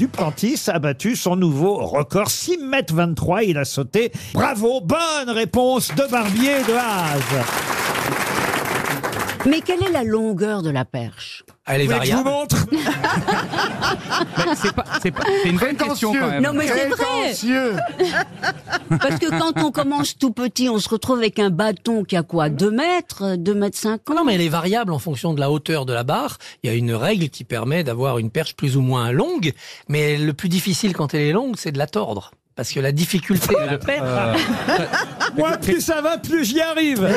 Duplantis a battu son nouveau record 6 mètres 23. Il a sauté. Bravo, bonne réponse de Barbier de Haas. Mais quelle est la longueur de la perche? Elle est Vous voulez que je vous variable. montre Mais C'est pas- c'est pas- c'est une bonne question quand même. Non mais c'est vrai Parce que quand on commence tout petit, on se retrouve avec un bâton qui a quoi 2 mètres 2 mètres 50 Non, mais elle est variable en fonction de la hauteur de la barre. Il y a une règle qui permet d'avoir une perche plus ou moins longue, mais le plus difficile quand elle est longue, c'est de la tordre. Parce que la difficulté de la perche, Moi, plus ça va, plus j'y arrive.